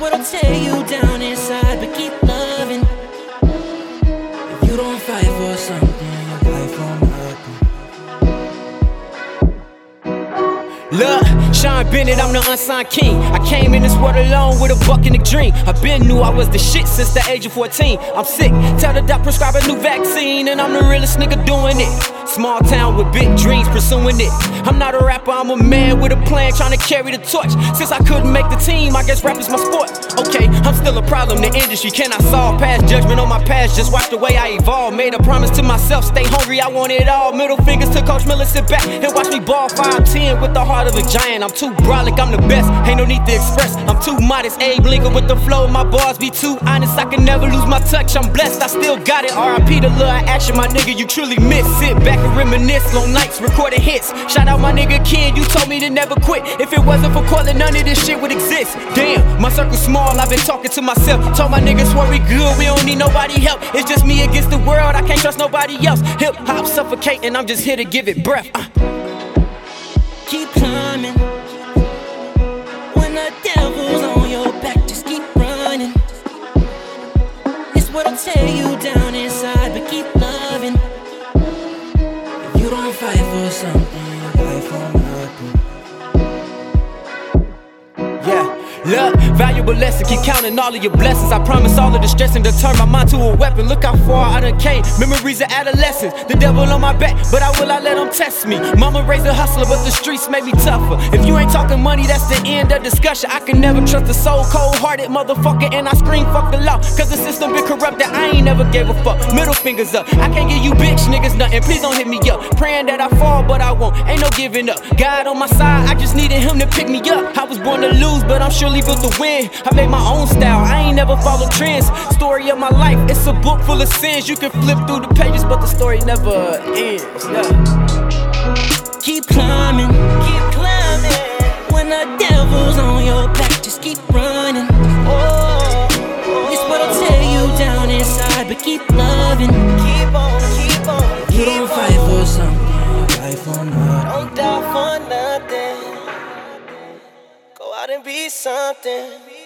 what'll tear you down inside, but keep loving. If you don't fight for something, your life won't happen. Look, Sean Bennett, I'm the unsigned king. I came in this world alone with a buck in a dream. I been knew I was the shit since the age of 14. I'm sick, tell the doc prescribe a new vaccine, and I'm the realest nigga doing it. Small town with big dreams, pursuing it. I'm not a rapper, I'm a man with a plan, trying to carry the torch. Since I couldn't make the team, I guess rap is my sport. Okay, I'm still a problem, the industry cannot solve. Past judgment on my past, just watch the way I evolve. Made a promise to myself, stay hungry, I want it all. Middle fingers to Coach Miller, sit back and watch me ball 5'10 with the heart of a giant. I'm too brolic, I'm the best, ain't no need to express. I'm too modest, Abe Lincoln with the flow, my bars be too honest. I can never lose my touch, I'm blessed, I still got it. RIP the little action, my nigga, you truly miss. Sit back and reminisce, long nights, recording hits. Shout out my nigga Kid, you told me to never quit. If it wasn't for calling, none of this shit would exist. Damn, my circle's small, I've been talking to myself. Told my niggas swear we good, we don't need nobody help. It's just me against the world, I can't trust nobody else. Hip hop suffocating, I'm just here to give it breath. Uh. Keep climbing. When the devil's on your back, just keep running. It's what'll tear you down look, valuable lesson. Keep counting all of your blessings. I promise all of the stressing to turn my mind to a weapon. Look how far I done came. Memories of adolescence. The devil on my back, but I will I let him test me. Mama raised a hustler, but the streets made me tougher. If you ain't talking money, that's the end of discussion. I can never trust a soul cold hearted motherfucker, and I scream fuck the law. Cause the system been corrupted. I ain't never gave a fuck. Middle fingers up. I can't give you bitch niggas nothing. Please don't hit me up. Praying that I fall, but I won't. Ain't no giving up. God on my side, I just needed him to pick me up. I was born to lose, but I'm surely built to win. I made my own style, I ain't never followed trends. Story of my life, it's a book full of sins. You can flip through the pages, but the story never ends. Yeah. Keep climbing, keep climbing. When the devil's on your back, just keep running. Oh, oh, oh. it's what'll tear you down inside, but keep loving. Keep Don't die for nothing. Go out and be something.